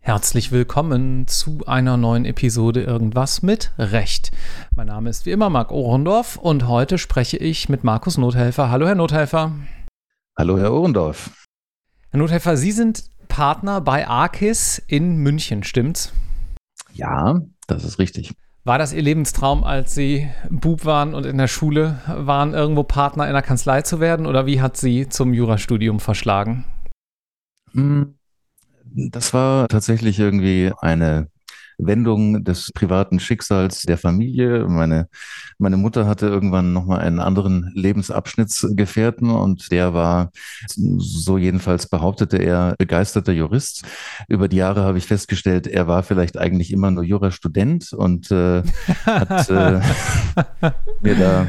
Herzlich willkommen zu einer neuen Episode Irgendwas mit Recht. Mein Name ist wie immer Marc Ohrendorf und heute spreche ich mit Markus Nothelfer. Hallo, Herr Nothelfer. Hallo, Herr Ohrendorf. Herr Nothelfer, Sie sind Partner bei Arkis in München, stimmt's? Ja, das ist richtig. War das Ihr Lebenstraum, als Sie Bub waren und in der Schule waren, irgendwo Partner in der Kanzlei zu werden? Oder wie hat Sie zum Jurastudium verschlagen? Hm, das war tatsächlich irgendwie eine Wendung des privaten Schicksals der Familie. Meine, meine Mutter hatte irgendwann nochmal einen anderen Lebensabschnittsgefährten und der war, so jedenfalls behauptete er, begeisterter Jurist. Über die Jahre habe ich festgestellt, er war vielleicht eigentlich immer nur Jurastudent und äh, hat äh, mir da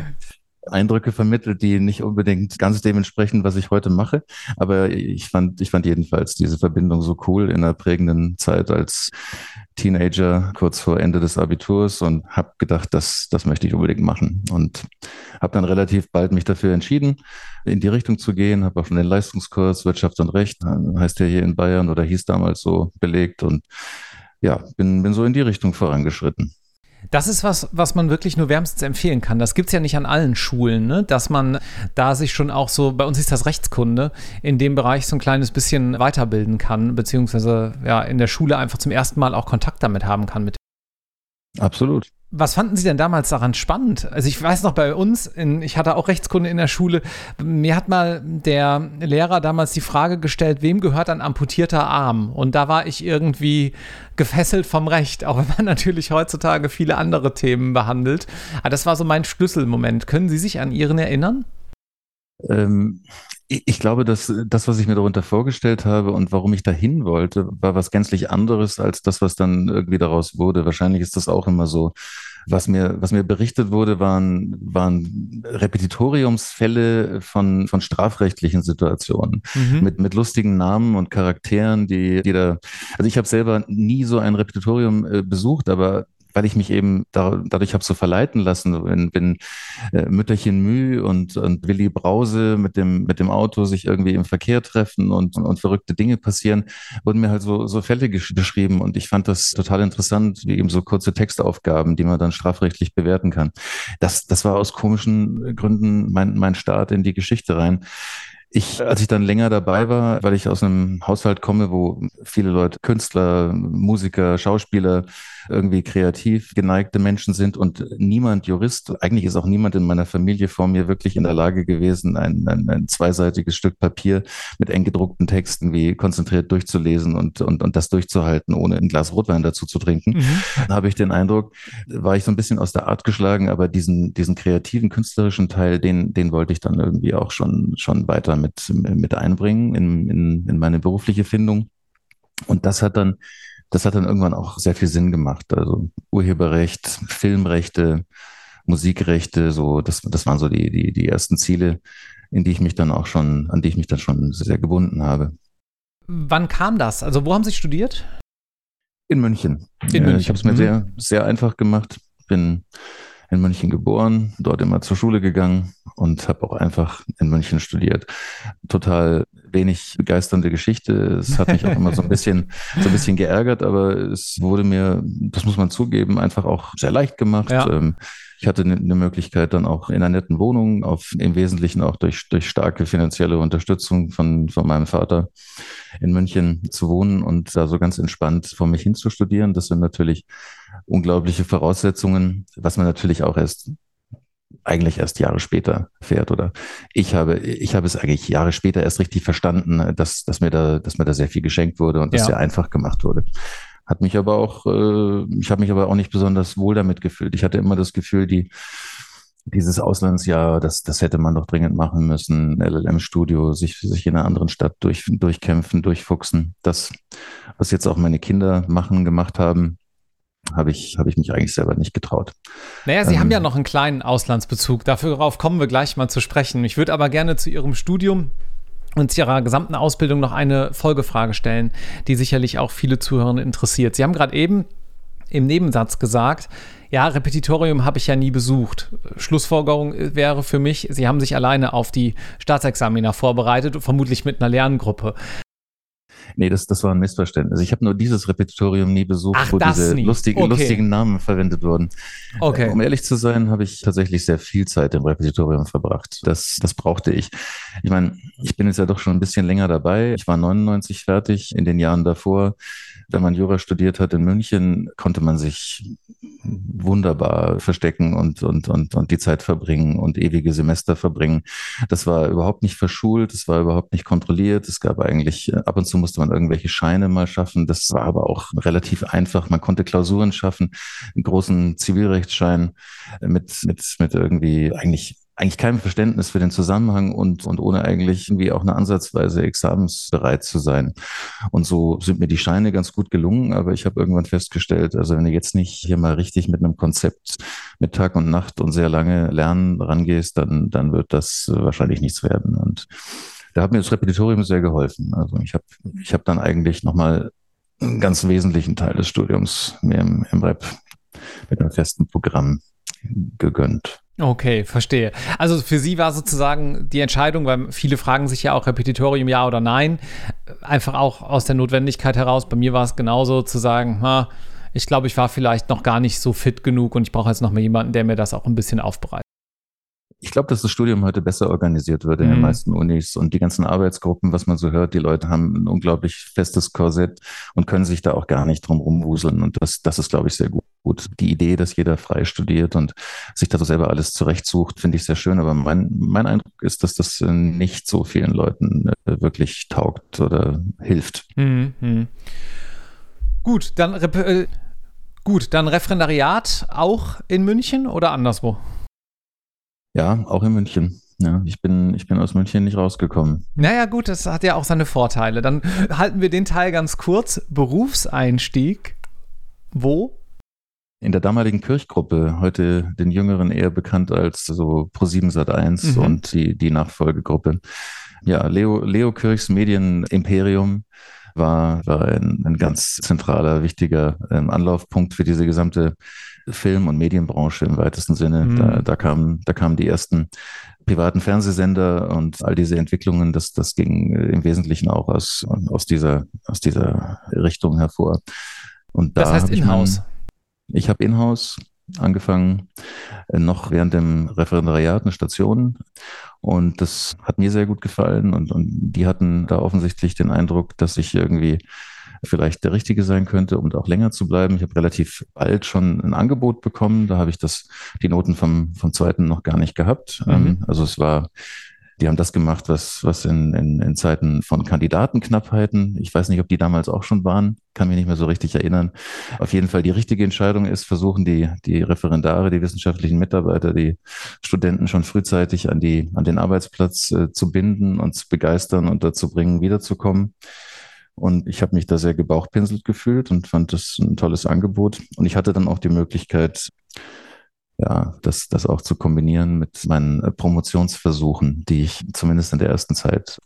Eindrücke vermittelt, die nicht unbedingt ganz dementsprechend, was ich heute mache. Aber ich fand, ich fand jedenfalls diese Verbindung so cool in einer prägenden Zeit als Teenager, kurz vor Ende des Abiturs und habe gedacht, das, das möchte ich unbedingt machen. Und habe dann relativ bald mich dafür entschieden, in die Richtung zu gehen. Habe auch schon den Leistungskurs Wirtschaft und Recht, heißt ja hier in Bayern oder hieß damals so belegt und ja, bin, bin so in die Richtung vorangeschritten. Das ist was, was man wirklich nur wärmstens empfehlen kann. Das gibt es ja nicht an allen Schulen, ne? dass man da sich schon auch so, bei uns ist das Rechtskunde, in dem Bereich so ein kleines bisschen weiterbilden kann, beziehungsweise ja in der Schule einfach zum ersten Mal auch Kontakt damit haben kann mit. Absolut. Was fanden Sie denn damals daran spannend? Also ich weiß noch bei uns, in, ich hatte auch Rechtskunde in der Schule, mir hat mal der Lehrer damals die Frage gestellt, wem gehört ein amputierter Arm? Und da war ich irgendwie gefesselt vom Recht, auch wenn man natürlich heutzutage viele andere Themen behandelt. Aber das war so mein Schlüsselmoment. Können Sie sich an Ihren erinnern? Ähm, ich glaube, dass das, was ich mir darunter vorgestellt habe und warum ich dahin wollte, war was gänzlich anderes als das, was dann irgendwie daraus wurde. Wahrscheinlich ist das auch immer so. Was mir, was mir berichtet wurde, waren, waren Repetitoriumsfälle von, von strafrechtlichen Situationen mhm. mit, mit lustigen Namen und Charakteren, die, die da, also ich habe selber nie so ein Repetitorium äh, besucht, aber weil ich mich eben da, dadurch habe so verleiten lassen, wenn, wenn äh, Mütterchen Müh und, und Willi Brause mit dem, mit dem Auto sich irgendwie im Verkehr treffen und, und, und verrückte Dinge passieren, wurden mir halt so, so Fälle beschrieben und ich fand das total interessant, wie eben so kurze Textaufgaben, die man dann strafrechtlich bewerten kann. Das, das war aus komischen Gründen mein, mein Start in die Geschichte rein. Ich, als ich dann länger dabei war, weil ich aus einem Haushalt komme, wo viele Leute, Künstler, Musiker, Schauspieler, irgendwie kreativ geneigte Menschen sind und niemand Jurist, eigentlich ist auch niemand in meiner Familie vor mir wirklich in der Lage gewesen, ein, ein, ein zweiseitiges Stück Papier mit eng gedruckten Texten wie konzentriert durchzulesen und, und, und das durchzuhalten, ohne ein Glas Rotwein dazu zu trinken. Mhm. Da habe ich den Eindruck, war ich so ein bisschen aus der Art geschlagen, aber diesen, diesen kreativen, künstlerischen Teil, den, den wollte ich dann irgendwie auch schon, schon weiter mit, mit einbringen in, in, in meine berufliche Findung. Und das hat dann das hat dann irgendwann auch sehr viel Sinn gemacht. Also Urheberrecht, Filmrechte, Musikrechte, so, das, das waren so die, die, die ersten Ziele, in die ich mich dann auch schon, an die ich mich dann schon sehr gebunden habe. Wann kam das? Also, wo haben Sie studiert? In München. In München. Ich habe es mir mhm. sehr, sehr einfach gemacht. Bin in München geboren, dort immer zur Schule gegangen und habe auch einfach in München studiert. Total wenig begeisternde Geschichte. Es hat mich auch immer so ein bisschen, so ein bisschen geärgert, aber es wurde mir, das muss man zugeben, einfach auch sehr leicht gemacht. Ja. Ähm, ich hatte eine Möglichkeit dann auch in einer netten Wohnung, auf, im Wesentlichen auch durch, durch starke finanzielle Unterstützung von, von meinem Vater in München zu wohnen und da so ganz entspannt vor mich hin zu studieren. Das sind natürlich unglaubliche Voraussetzungen, was man natürlich auch erst eigentlich erst Jahre später fährt oder ich habe ich habe es eigentlich Jahre später erst richtig verstanden, dass dass mir da dass mir da sehr viel geschenkt wurde und ja. das sehr einfach gemacht wurde. Hat mich aber auch äh, ich habe mich aber auch nicht besonders wohl damit gefühlt. Ich hatte immer das Gefühl, die dieses Auslandsjahr, das, das hätte man doch dringend machen müssen. LLM-Studio, sich, sich in einer anderen Stadt durch, durchkämpfen, durchfuchsen. Das, was jetzt auch meine Kinder machen, gemacht haben, habe ich, habe ich mich eigentlich selber nicht getraut. Naja, Sie ähm, haben ja noch einen kleinen Auslandsbezug. Darauf kommen wir gleich mal zu sprechen. Ich würde aber gerne zu Ihrem Studium und zu Ihrer gesamten Ausbildung noch eine Folgefrage stellen, die sicherlich auch viele Zuhörer interessiert. Sie haben gerade eben im Nebensatz gesagt, Ja, Repetitorium habe ich ja nie besucht. Schlussfolgerung wäre für mich, Sie haben sich alleine auf die Staatsexamina vorbereitet, vermutlich mit einer Lerngruppe. Nee, das, das war ein Missverständnis. Ich habe nur dieses Repetitorium nie besucht, Ach, wo diese lustigen, okay. lustigen Namen verwendet wurden. Okay. Um ehrlich zu sein, habe ich tatsächlich sehr viel Zeit im Repetitorium verbracht. Das, das brauchte ich. Ich meine, ich bin jetzt ja doch schon ein bisschen länger dabei. Ich war 99 fertig. In den Jahren davor wenn man Jura studiert hat in München, konnte man sich wunderbar verstecken und, und, und, und die Zeit verbringen und ewige Semester verbringen. Das war überhaupt nicht verschult, das war überhaupt nicht kontrolliert. Es gab eigentlich, ab und zu musste man irgendwelche Scheine mal schaffen. Das war aber auch relativ einfach. Man konnte Klausuren schaffen, einen großen Zivilrechtsschein mit, mit, mit irgendwie eigentlich eigentlich kein Verständnis für den Zusammenhang und, und ohne eigentlich irgendwie auch eine ansatzweise examensbereit zu sein. Und so sind mir die Scheine ganz gut gelungen, aber ich habe irgendwann festgestellt, also wenn du jetzt nicht hier mal richtig mit einem Konzept mit Tag und Nacht und sehr lange Lernen rangehst, dann, dann wird das wahrscheinlich nichts werden. Und da hat mir das Repetitorium sehr geholfen. Also ich habe ich hab dann eigentlich nochmal einen ganz wesentlichen Teil des Studiums mir im, im Rep mit einem festen Programm gegönnt. Okay, verstehe. Also für Sie war sozusagen die Entscheidung, weil viele fragen sich ja auch Repetitorium ja oder nein, einfach auch aus der Notwendigkeit heraus. Bei mir war es genauso zu sagen, ha, ich glaube, ich war vielleicht noch gar nicht so fit genug und ich brauche jetzt noch mal jemanden, der mir das auch ein bisschen aufbereitet ich glaube, dass das Studium heute besser organisiert wird in den mhm. meisten Unis und die ganzen Arbeitsgruppen, was man so hört, die Leute haben ein unglaublich festes Korsett und können sich da auch gar nicht drum rumwuseln. Und das, das ist, glaube ich, sehr gut. Die Idee, dass jeder frei studiert und sich da so selber alles zurechtsucht, finde ich sehr schön. Aber mein, mein Eindruck ist, dass das nicht so vielen Leuten äh, wirklich taugt oder hilft. Mhm. mhm. Gut, dann, äh, gut, dann Referendariat auch in München oder anderswo? Ja, auch in München. Ja, ich bin, ich bin aus München nicht rausgekommen. Naja, gut, das hat ja auch seine Vorteile. Dann halten wir den Teil ganz kurz. Berufseinstieg. Wo? In der damaligen Kirchgruppe, heute den Jüngeren eher bekannt als so Pro7 Sat 1 mhm. und die, die Nachfolgegruppe. Ja, Leo, Leo Kirchs Medienimperium war, war ein, ein ganz zentraler, wichtiger ähm, Anlaufpunkt für diese gesamte Film- und Medienbranche im weitesten Sinne. Mhm. Da, da, kamen, da kamen die ersten privaten Fernsehsender und all diese Entwicklungen, das, das ging im Wesentlichen auch aus, aus, dieser, aus dieser Richtung hervor. Und da das heißt In-house? Ich habe In-house angefangen, äh, noch während dem Referendariat eine Station. Und das hat mir sehr gut gefallen. Und, und die hatten da offensichtlich den Eindruck, dass ich irgendwie vielleicht der richtige sein könnte, um auch länger zu bleiben. Ich habe relativ bald schon ein Angebot bekommen. Da habe ich das, die Noten vom, vom zweiten noch gar nicht gehabt. Mhm. Ähm, also es war die haben das gemacht, was, was in, in, in Zeiten von Kandidatenknappheiten, ich weiß nicht, ob die damals auch schon waren, kann mich nicht mehr so richtig erinnern. Auf jeden Fall die richtige Entscheidung ist, versuchen die, die Referendare, die wissenschaftlichen Mitarbeiter, die Studenten schon frühzeitig an, die, an den Arbeitsplatz äh, zu binden und zu begeistern und dazu bringen, wiederzukommen. Und ich habe mich da sehr gebauchpinselt gefühlt und fand das ein tolles Angebot. Und ich hatte dann auch die Möglichkeit, ja, das, das auch zu kombinieren mit meinen äh, Promotionsversuchen, die ich zumindest in der ersten Zeit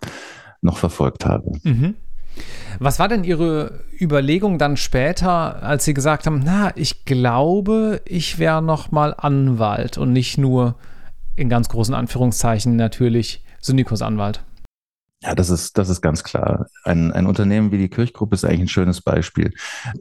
noch verfolgt habe. Mhm. Was war denn Ihre Überlegung dann später, als Sie gesagt haben, na, ich glaube, ich wäre noch mal Anwalt und nicht nur in ganz großen Anführungszeichen natürlich Syndikusanwalt? Ja, das ist, das ist ganz klar. Ein, ein Unternehmen wie die Kirchgruppe ist eigentlich ein schönes Beispiel.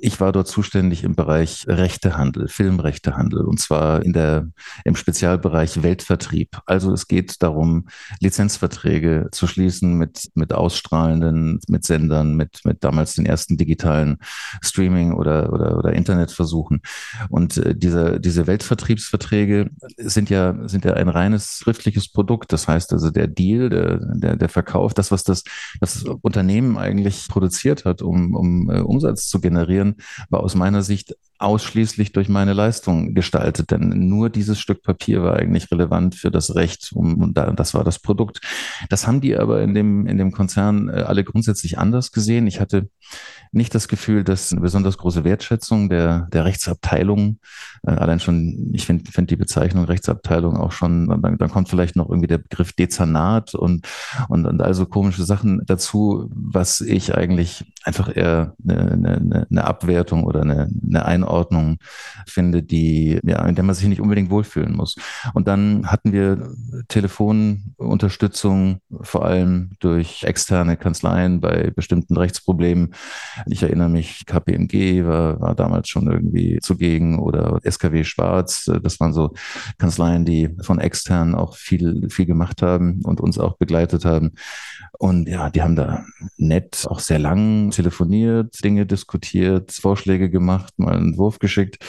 Ich war dort zuständig im Bereich Rechtehandel, Filmrechtehandel, und zwar in der, im Spezialbereich Weltvertrieb. Also es geht darum, Lizenzverträge zu schließen mit, mit Ausstrahlenden, mit Sendern, mit, mit damals den ersten digitalen Streaming- oder, oder, oder Internetversuchen. Und äh, diese, diese Weltvertriebsverträge sind ja, sind ja ein reines schriftliches Produkt. Das heißt also, der Deal, der, der, der Verkauf, das das, was das, das Unternehmen eigentlich produziert hat, um, um äh, Umsatz zu generieren, war aus meiner Sicht ausschließlich durch meine Leistung gestaltet. Denn nur dieses Stück Papier war eigentlich relevant für das Recht und da, das war das Produkt. Das haben die aber in dem, in dem Konzern äh, alle grundsätzlich anders gesehen. Ich hatte nicht das Gefühl, dass eine besonders große Wertschätzung der, der Rechtsabteilung, äh, allein schon, ich finde find die Bezeichnung Rechtsabteilung auch schon, dann, dann kommt vielleicht noch irgendwie der Begriff Dezernat und, und, und also komische Sachen dazu, was ich eigentlich einfach eher eine, eine, eine Abwertung oder eine, eine Einordnung finde, die, ja, in der man sich nicht unbedingt wohlfühlen muss. Und dann hatten wir Telefonunterstützung, vor allem durch externe Kanzleien bei bestimmten Rechtsproblemen. Ich erinnere mich, KPMG war, war damals schon irgendwie zugegen oder SKW Schwarz. Das waren so Kanzleien, die von extern auch viel, viel gemacht haben und uns auch begleitet haben. Und ja, die haben da nett, auch sehr lang telefoniert, Dinge diskutiert, Vorschläge gemacht, mal Entwurf geschickt.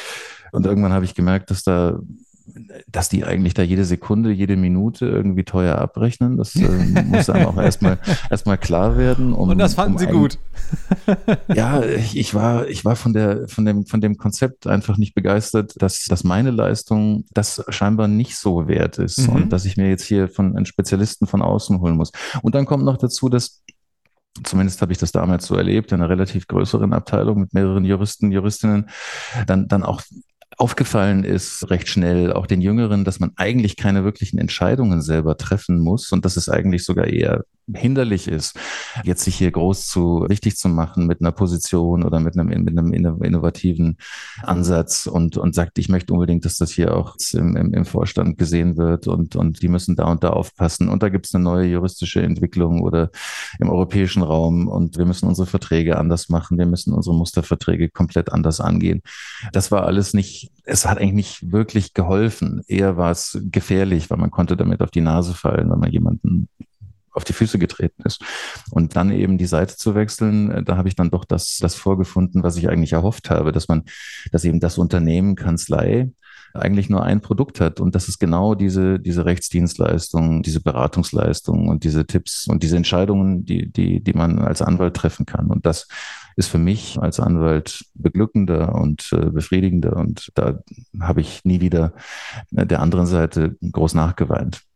Und irgendwann habe ich gemerkt, dass da dass die eigentlich da jede Sekunde, jede Minute irgendwie teuer abrechnen. Das äh, muss einem auch erstmal erstmal klar werden. Um, Und das fanden um Sie gut. ja, ich, ich, war, ich war von, der, von, dem, von dem Konzept einfach nicht begeistert, dass, dass meine Leistung das scheinbar nicht so wert ist mhm. und dass ich mir jetzt hier von einem Spezialisten von außen holen muss. Und dann kommt noch dazu, dass zumindest habe ich das damals so erlebt, in einer relativ größeren Abteilung mit mehreren Juristen, Juristinnen, dann, dann auch aufgefallen ist recht schnell auch den Jüngeren, dass man eigentlich keine wirklichen Entscheidungen selber treffen muss. Und dass es eigentlich sogar eher hinderlich ist, jetzt sich hier groß zu wichtig zu machen mit einer Position oder mit einem, mit einem innovativen Ansatz und, und sagt, ich möchte unbedingt, dass das hier auch im, im, im Vorstand gesehen wird und, und die müssen da und da aufpassen. Und da gibt es eine neue juristische Entwicklung oder im europäischen Raum und wir müssen unsere Verträge anders machen, wir müssen unsere Musterverträge komplett anders angehen. Das war alles nicht, es hat eigentlich nicht wirklich geholfen. Eher war es gefährlich, weil man konnte damit auf die Nase fallen, wenn man jemanden auf die Füße getreten ist. Und dann eben die Seite zu wechseln, äh, da habe ich dann doch das, das vorgefunden, was ich eigentlich erhofft habe, dass man, dass eben das Unternehmen Kanzlei eigentlich nur ein Produkt hat. Und das ist genau diese, diese Rechtsdienstleistung, diese Beratungsleistung und diese Tipps und diese Entscheidungen, die, die, die man als Anwalt treffen kann. Und das ist für mich als Anwalt beglückender und äh, befriedigender. Und da habe ich nie wieder äh, der anderen Seite groß nachgeweint.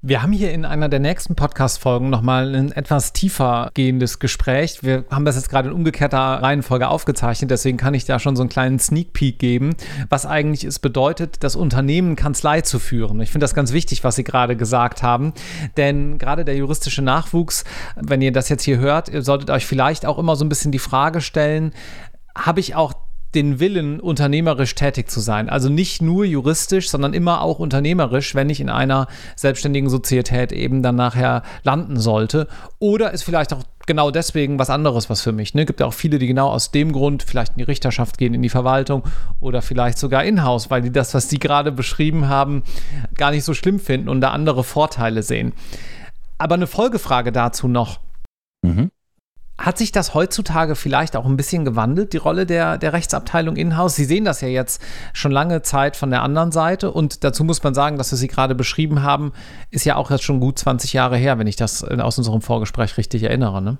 Wir haben hier in einer der nächsten Podcast-Folgen nochmal ein etwas tiefer gehendes Gespräch. Wir haben das jetzt gerade in umgekehrter Reihenfolge aufgezeichnet, deswegen kann ich da schon so einen kleinen Sneak Peek geben, was eigentlich es bedeutet, das Unternehmen Kanzlei zu führen. Ich finde das ganz wichtig, was Sie gerade gesagt haben, denn gerade der juristische Nachwuchs, wenn ihr das jetzt hier hört, ihr solltet euch vielleicht auch immer so ein bisschen die Frage stellen, habe ich auch den Willen, unternehmerisch tätig zu sein. Also nicht nur juristisch, sondern immer auch unternehmerisch, wenn ich in einer selbstständigen Sozietät eben dann nachher landen sollte. Oder ist vielleicht auch genau deswegen was anderes was für mich. Ne? Gibt ja auch viele, die genau aus dem Grund vielleicht in die Richterschaft gehen, in die Verwaltung oder vielleicht sogar in-house, weil die das, was Sie gerade beschrieben haben, gar nicht so schlimm finden und da andere Vorteile sehen. Aber eine Folgefrage dazu noch. Mhm. Hat sich das heutzutage vielleicht auch ein bisschen gewandelt, die Rolle der, der Rechtsabteilung in-house? Sie sehen das ja jetzt schon lange Zeit von der anderen Seite und dazu muss man sagen, dass wir Sie gerade beschrieben haben, ist ja auch jetzt schon gut 20 Jahre her, wenn ich das aus unserem Vorgespräch richtig erinnere. Ne?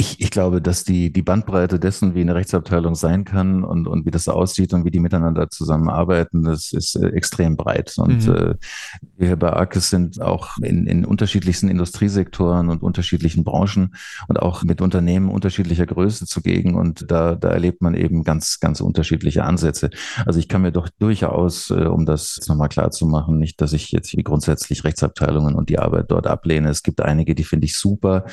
Ich, ich glaube, dass die, die Bandbreite dessen, wie eine Rechtsabteilung sein kann und, und wie das aussieht und wie die miteinander zusammenarbeiten, das ist äh, extrem breit. Und mhm. äh, wir hier bei Arkes sind auch in, in unterschiedlichsten Industriesektoren und unterschiedlichen Branchen und auch mit Unternehmen unterschiedlicher Größe zugegen. Und da, da erlebt man eben ganz, ganz unterschiedliche Ansätze. Also ich kann mir doch durchaus, äh, um das nochmal klar zu machen, nicht, dass ich jetzt grundsätzlich Rechtsabteilungen und die Arbeit dort ablehne. Es gibt einige, die finde ich super,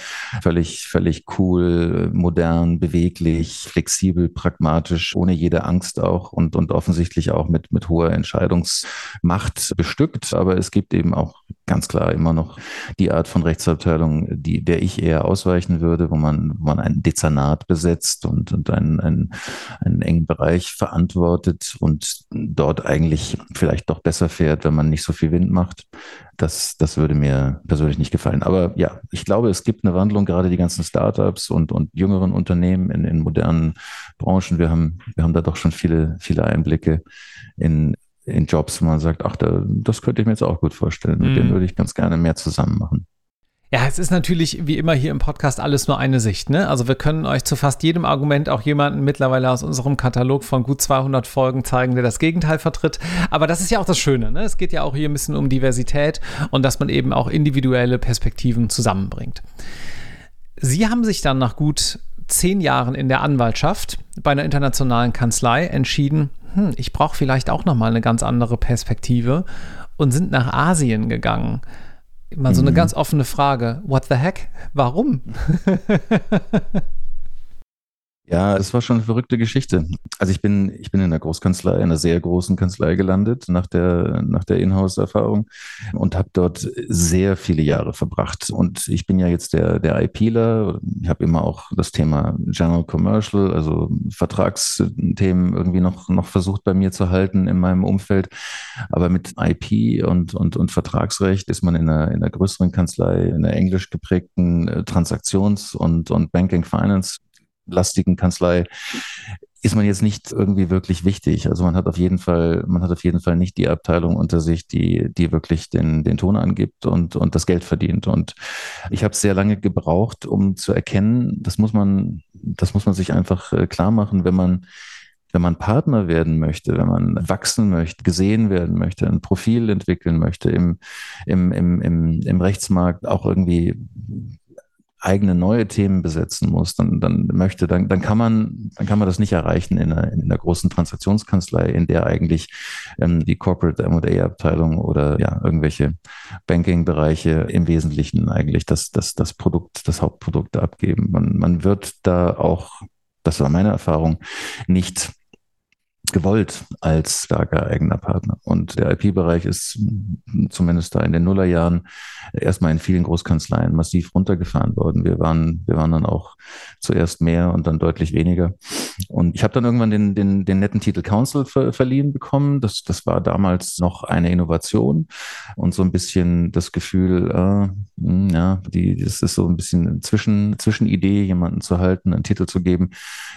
völlig, völlig cool cool, modern, beweglich, flexibel, pragmatisch, ohne jede Angst auch und, und offensichtlich auch mit, mit hoher Entscheidungsmacht bestückt. Aber es gibt eben auch ganz klar immer noch die Art von Rechtsabteilung, die, der ich eher ausweichen würde, wo man, wo man ein Dezernat besetzt und, und einen, einen, einen engen Bereich verantwortet und dort eigentlich vielleicht doch besser fährt, wenn man nicht so viel Wind macht. Das, das würde mir persönlich nicht gefallen. Aber ja, ich glaube, es gibt eine Wandlung, gerade die ganzen Startups und, und jüngeren Unternehmen in, in modernen Branchen. Wir haben, wir haben da doch schon viele, viele Einblicke in, in Jobs, wo man sagt, ach, da, das könnte ich mir jetzt auch gut vorstellen. Mit mm. dem würde ich ganz gerne mehr zusammen machen. Ja, es ist natürlich wie immer hier im Podcast alles nur eine Sicht. Ne? Also wir können euch zu fast jedem Argument auch jemanden mittlerweile aus unserem Katalog von gut 200 Folgen zeigen, der das Gegenteil vertritt. Aber das ist ja auch das Schöne. Ne? Es geht ja auch hier ein bisschen um Diversität und dass man eben auch individuelle Perspektiven zusammenbringt. Sie haben sich dann nach gut zehn Jahren in der Anwaltschaft bei einer internationalen Kanzlei entschieden, hm, ich brauche vielleicht auch noch mal eine ganz andere Perspektive und sind nach Asien gegangen. Mal so eine mhm. ganz offene Frage. What the heck? Warum? Ja, es war schon eine verrückte Geschichte. Also ich bin, ich bin in einer Großkanzlei, einer sehr großen Kanzlei gelandet nach der, nach der Inhouse-Erfahrung und habe dort sehr viele Jahre verbracht. Und ich bin ja jetzt der, der IPler. Ich habe immer auch das Thema General Commercial, also Vertragsthemen irgendwie noch, noch versucht bei mir zu halten in meinem Umfeld. Aber mit IP und, und, und Vertragsrecht ist man in einer, in einer größeren Kanzlei, in einer englisch geprägten äh, Transaktions- und, und Banking Finance lastigen Kanzlei ist man jetzt nicht irgendwie wirklich wichtig. Also man hat auf jeden Fall, man hat auf jeden Fall nicht die Abteilung unter sich, die, die wirklich den, den Ton angibt und, und das Geld verdient. Und ich habe sehr lange gebraucht, um zu erkennen, das muss man, das muss man sich einfach äh, klar machen, wenn man wenn man Partner werden möchte, wenn man wachsen möchte, gesehen werden möchte, ein Profil entwickeln möchte im, im, im, im, im Rechtsmarkt, auch irgendwie eigene neue Themen besetzen muss, dann, dann möchte, dann, dann kann man, dann kann man das nicht erreichen in einer, in einer großen Transaktionskanzlei, in der eigentlich ähm, die Corporate M&A-Abteilung oder ja irgendwelche Banking-Bereiche im Wesentlichen eigentlich das, das, das Produkt, das Hauptprodukt abgeben. Man, man wird da auch, das war meine Erfahrung, nicht gewollt als starker eigener Partner. Und der IP-Bereich ist zumindest da in den Nullerjahren erstmal in vielen Großkanzleien massiv runtergefahren worden. Wir waren, wir waren dann auch zuerst mehr und dann deutlich weniger. Und ich habe dann irgendwann den, den, den netten Titel Council ver verliehen bekommen. Das, das war damals noch eine Innovation und so ein bisschen das Gefühl, äh, hm, ja, die, das ist so ein bisschen zwischen, Zwischenidee, jemanden zu halten, einen Titel zu geben,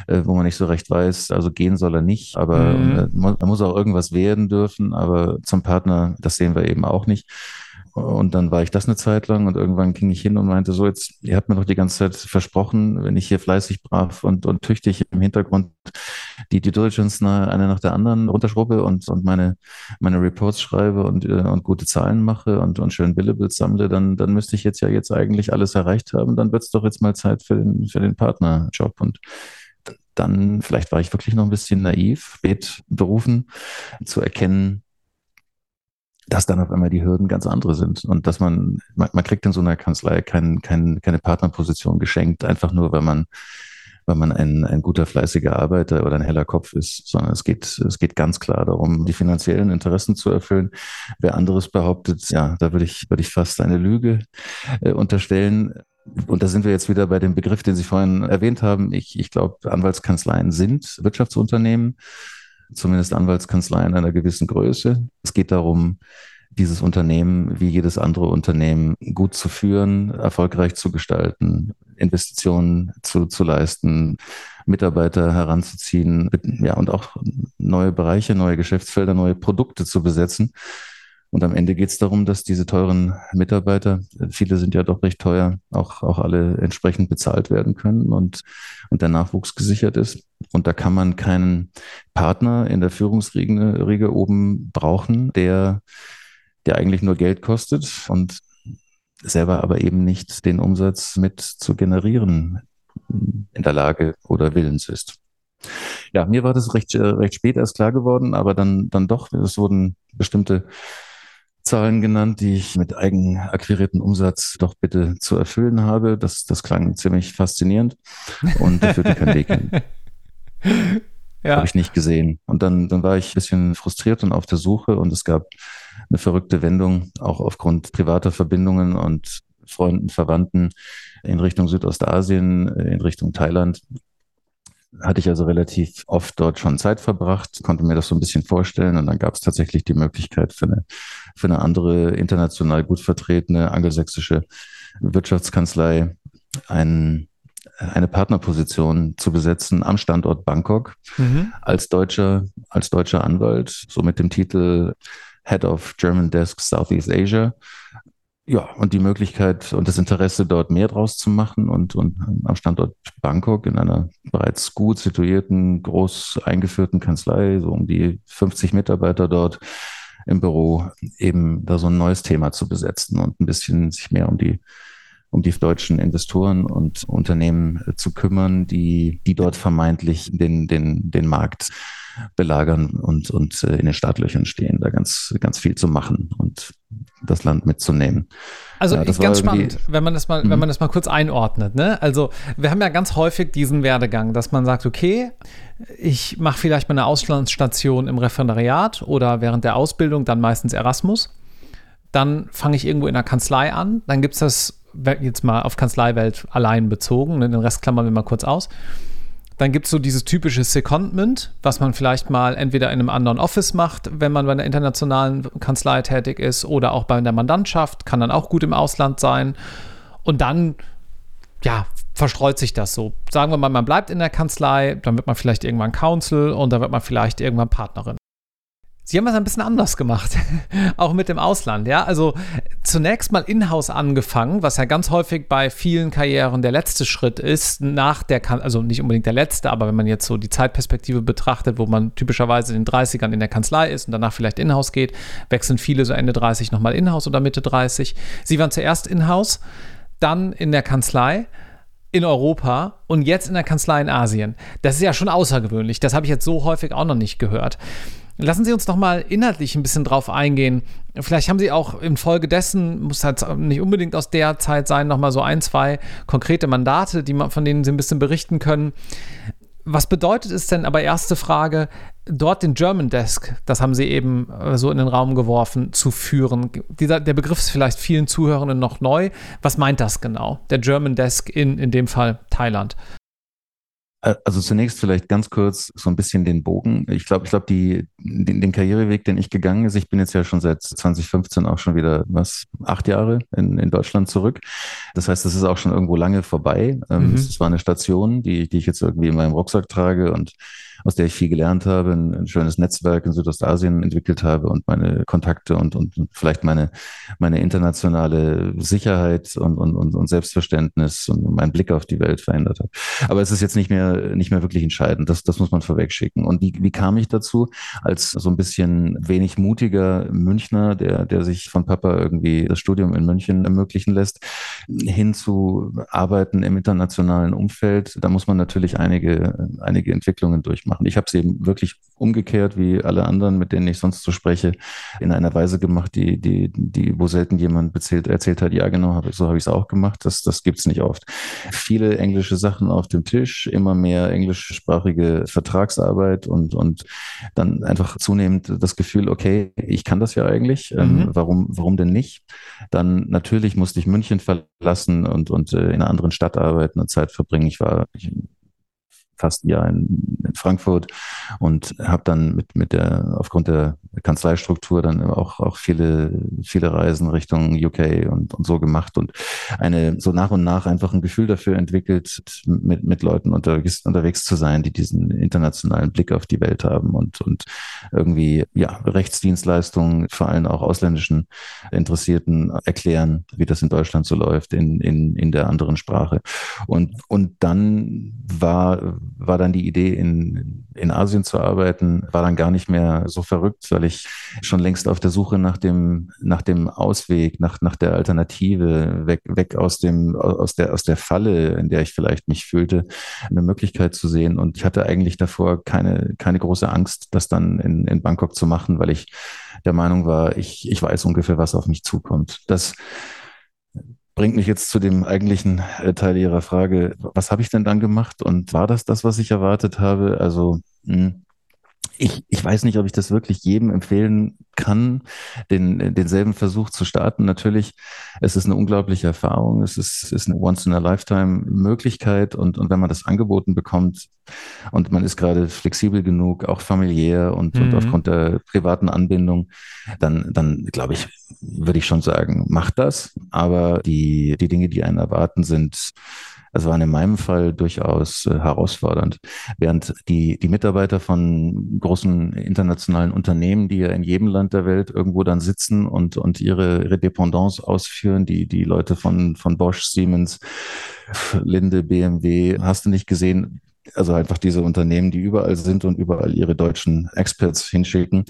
äh, wo man nicht so recht weiß, also gehen soll er nicht, aber mhm. er muss auch irgendwas werden dürfen, aber zum Partner, das sehen wir eben auch nicht. Und dann war ich das eine Zeit lang und irgendwann ging ich hin und meinte so, jetzt, ihr habt mir doch die ganze Zeit versprochen, wenn ich hier fleißig, brav und, und tüchtig im Hintergrund die Due Diligence eine nach der anderen runterschrubbe und, und meine, meine Reports schreibe und, äh, und gute Zahlen mache und, und schön Billables sammle, dann, dann müsste ich jetzt ja jetzt eigentlich alles erreicht haben. Dann wird es doch jetzt mal Zeit für den, für den Partnerjob. Und dann, vielleicht war ich wirklich noch ein bisschen naiv, spät berufen, zu erkennen, dass dann auf einmal die Hürden ganz andere sind und dass man, man, man kriegt in so einer Kanzlei kein, kein, keine Partnerposition geschenkt, einfach nur, weil man, weil man ein, ein guter, fleißiger Arbeiter oder ein heller Kopf ist, sondern es geht, es geht ganz klar darum, die finanziellen Interessen zu erfüllen. Wer anderes behauptet, ja, da würde ich, würde ich fast eine Lüge äh, unterstellen. Und da sind wir jetzt wieder bei dem Begriff, den Sie vorhin erwähnt haben. Ich, ich glaube, Anwaltskanzleien sind Wirtschaftsunternehmen zumindest Anwaltskanzleien einer gewissen Größe. Es geht darum, dieses Unternehmen wie jedes andere Unternehmen gut zu führen, erfolgreich zu gestalten, Investitionen zu, zu leisten, Mitarbeiter heranzuziehen, ja, und auch neue Bereiche, neue Geschäftsfelder, neue Produkte zu besetzen. Und am Ende geht es darum, dass diese teuren Mitarbeiter, viele sind ja doch recht teuer, auch, auch alle entsprechend bezahlt werden können und, und der Nachwuchs gesichert ist. Und da kann man keinen Partner in der Führungsriege oben brauchen, der, der eigentlich nur Geld kostet und selber aber eben nicht den Umsatz mit zu generieren in der Lage oder willens ist. Ja, mir war das recht, recht spät erst klar geworden, aber dann, dann doch, es wurden bestimmte Zahlen genannt, die ich mit eigen akquirierten Umsatz doch bitte zu erfüllen habe. Das, das klang ziemlich faszinierend und da führte kein Weg hin. ja. Habe ich nicht gesehen. Und dann, dann war ich ein bisschen frustriert und auf der Suche und es gab eine verrückte Wendung, auch aufgrund privater Verbindungen und Freunden, Verwandten in Richtung Südostasien, in Richtung Thailand, hatte ich also relativ oft dort schon Zeit verbracht, konnte mir das so ein bisschen vorstellen und dann gab es tatsächlich die Möglichkeit für eine, für eine andere international gut vertretene angelsächsische Wirtschaftskanzlei einen, eine Partnerposition zu besetzen am Standort Bangkok mhm. als deutscher, als deutscher Anwalt, so mit dem Titel Head of German Desk Southeast Asia ja, und die Möglichkeit und das Interesse, dort mehr draus zu machen und, und am Standort Bangkok in einer bereits gut situierten, groß eingeführten Kanzlei, so um die 50 Mitarbeiter dort im Büro, eben da so ein neues Thema zu besetzen und ein bisschen sich mehr um die um die deutschen Investoren und Unternehmen zu kümmern, die, die dort vermeintlich den, den, den Markt belagern und, und äh, in den Startlöchern stehen, da ganz, ganz viel zu machen und das Land mitzunehmen. Also ja, ganz spannend, wenn man das mal, mhm. wenn man das mal kurz einordnet. Ne? Also wir haben ja ganz häufig diesen Werdegang, dass man sagt, okay, ich mache vielleicht mal eine Auslandsstation im Referendariat oder während der Ausbildung, dann meistens Erasmus. Dann fange ich irgendwo in der Kanzlei an. Dann gibt es das jetzt mal auf Kanzleiwelt allein bezogen. Ne? Den Rest klammern wir mal kurz aus. Dann gibt es so dieses typische Secondment, was man vielleicht mal entweder in einem anderen Office macht, wenn man bei einer internationalen Kanzlei tätig ist, oder auch bei der Mandantschaft, kann dann auch gut im Ausland sein. Und dann, ja, verstreut sich das so. Sagen wir mal, man bleibt in der Kanzlei, dann wird man vielleicht irgendwann Counsel und dann wird man vielleicht irgendwann Partnerin. Sie haben es ein bisschen anders gemacht, auch mit dem Ausland. Ja, also zunächst mal in-house angefangen, was ja ganz häufig bei vielen Karrieren der letzte Schritt ist, nach der, also nicht unbedingt der letzte, aber wenn man jetzt so die Zeitperspektive betrachtet, wo man typischerweise in den 30ern in der Kanzlei ist und danach vielleicht in-house geht, wechseln viele so Ende 30 nochmal in-house oder Mitte 30. Sie waren zuerst in-house, dann in der Kanzlei in Europa und jetzt in der Kanzlei in Asien. Das ist ja schon außergewöhnlich. Das habe ich jetzt so häufig auch noch nicht gehört. Lassen Sie uns noch mal inhaltlich ein bisschen drauf eingehen. Vielleicht haben Sie auch infolgedessen, muss halt nicht unbedingt aus der Zeit sein, noch mal so ein, zwei konkrete Mandate, die man, von denen Sie ein bisschen berichten können. Was bedeutet es denn, aber erste Frage, dort den German Desk, das haben Sie eben äh, so in den Raum geworfen, zu führen? Dieser, der Begriff ist vielleicht vielen Zuhörenden noch neu. Was meint das genau? Der German Desk in, in dem Fall Thailand. Also zunächst vielleicht ganz kurz so ein bisschen den Bogen. Ich glaube, ich glaube, die, den, den, Karriereweg, den ich gegangen ist, ich bin jetzt ja schon seit 2015 auch schon wieder, was, acht Jahre in, in Deutschland zurück. Das heißt, das ist auch schon irgendwo lange vorbei. Ähm, mhm. Es war eine Station, die, die ich jetzt irgendwie in meinem Rucksack trage und aus der ich viel gelernt habe, ein, ein schönes Netzwerk in Südostasien entwickelt habe und meine Kontakte und, und vielleicht meine, meine internationale Sicherheit und, und, und, und Selbstverständnis und meinen Blick auf die Welt verändert habe. Aber es ist jetzt nicht mehr, nicht mehr wirklich entscheidend. Das, das muss man vorweg schicken. Und wie, wie kam ich dazu? Als so ein bisschen wenig mutiger Münchner, der, der sich von Papa irgendwie das Studium in München ermöglichen lässt, hin zu arbeiten im internationalen Umfeld. Da muss man natürlich einige, einige Entwicklungen durchmachen machen. Ich habe es eben wirklich umgekehrt, wie alle anderen, mit denen ich sonst so spreche, in einer Weise gemacht, die, die, die, wo selten jemand bezählt, erzählt hat, ja genau, hab, so habe ich es auch gemacht. Das, das gibt es nicht oft. Viele englische Sachen auf dem Tisch, immer mehr englischsprachige Vertragsarbeit und, und dann einfach zunehmend das Gefühl, okay, ich kann das ja eigentlich. Ähm, mhm. Ähm, warum, warum denn nicht? Dann natürlich musste ich München verlassen und, und äh, in einer anderen Stadt arbeiten und Zeit verbringen. Ich war ich, fast ein Jahr in, in Frankfurt und habe dann mit, mit der, aufgrund der Kanzleistruktur dann auch, auch viele, viele Reisen Richtung UK und, und so gemacht und eine, so nach und nach einfach ein Gefühl dafür entwickelt, mit, mit Leuten unterwegs, unterwegs zu sein, die diesen internationalen Blick auf die Welt haben und, und irgendwie, ja, Rechtsdienstleistungen, vor allem auch ausländischen Interessierten erklären, wie das in Deutschland so läuft, in, in, in der anderen Sprache. Und, und dann war, war dann die Idee, in, in Asien zu arbeiten, war dann gar nicht mehr so verrückt, weil ich schon längst auf der Suche nach dem, nach dem Ausweg, nach, nach der Alternative, weg, weg aus dem, aus der, aus der Falle, in der ich vielleicht mich fühlte, eine Möglichkeit zu sehen. Und ich hatte eigentlich davor keine, keine große Angst, das dann in, in Bangkok zu machen, weil ich der Meinung war, ich, ich weiß ungefähr, was auf mich zukommt. Das, bringt mich jetzt zu dem eigentlichen äh, Teil Ihrer Frage. Was habe ich denn dann gemacht und war das das, was ich erwartet habe? Also mh, hm, ich, ich weiß nicht, ob ich das wirklich jedem empfehlen kann, den, denselben Versuch zu starten. Natürlich, es ist eine unglaubliche Erfahrung. Es ist, es ist eine Once-in-a-Lifetime-Möglichkeit. Und, und wenn man das angeboten bekommt und man ist gerade flexibel genug, auch familiär und, mhm. und aufgrund der privaten Anbindung, dann, dann glaube ich, würde ich schon sagen, macht das. Aber die, die Dinge, die einen erwarten, sind es waren in meinem Fall durchaus äh, herausfordernd. Während die, die Mitarbeiter von großen internationalen Unternehmen, die ja in jedem Land der Welt irgendwo dann sitzen und, und ihre, ihre Dependance ausführen, die, die Leute von, von Bosch, Siemens, Linde, BMW, hast du nicht gesehen, also einfach diese Unternehmen, die überall sind und überall ihre deutschen Experts hinschicken,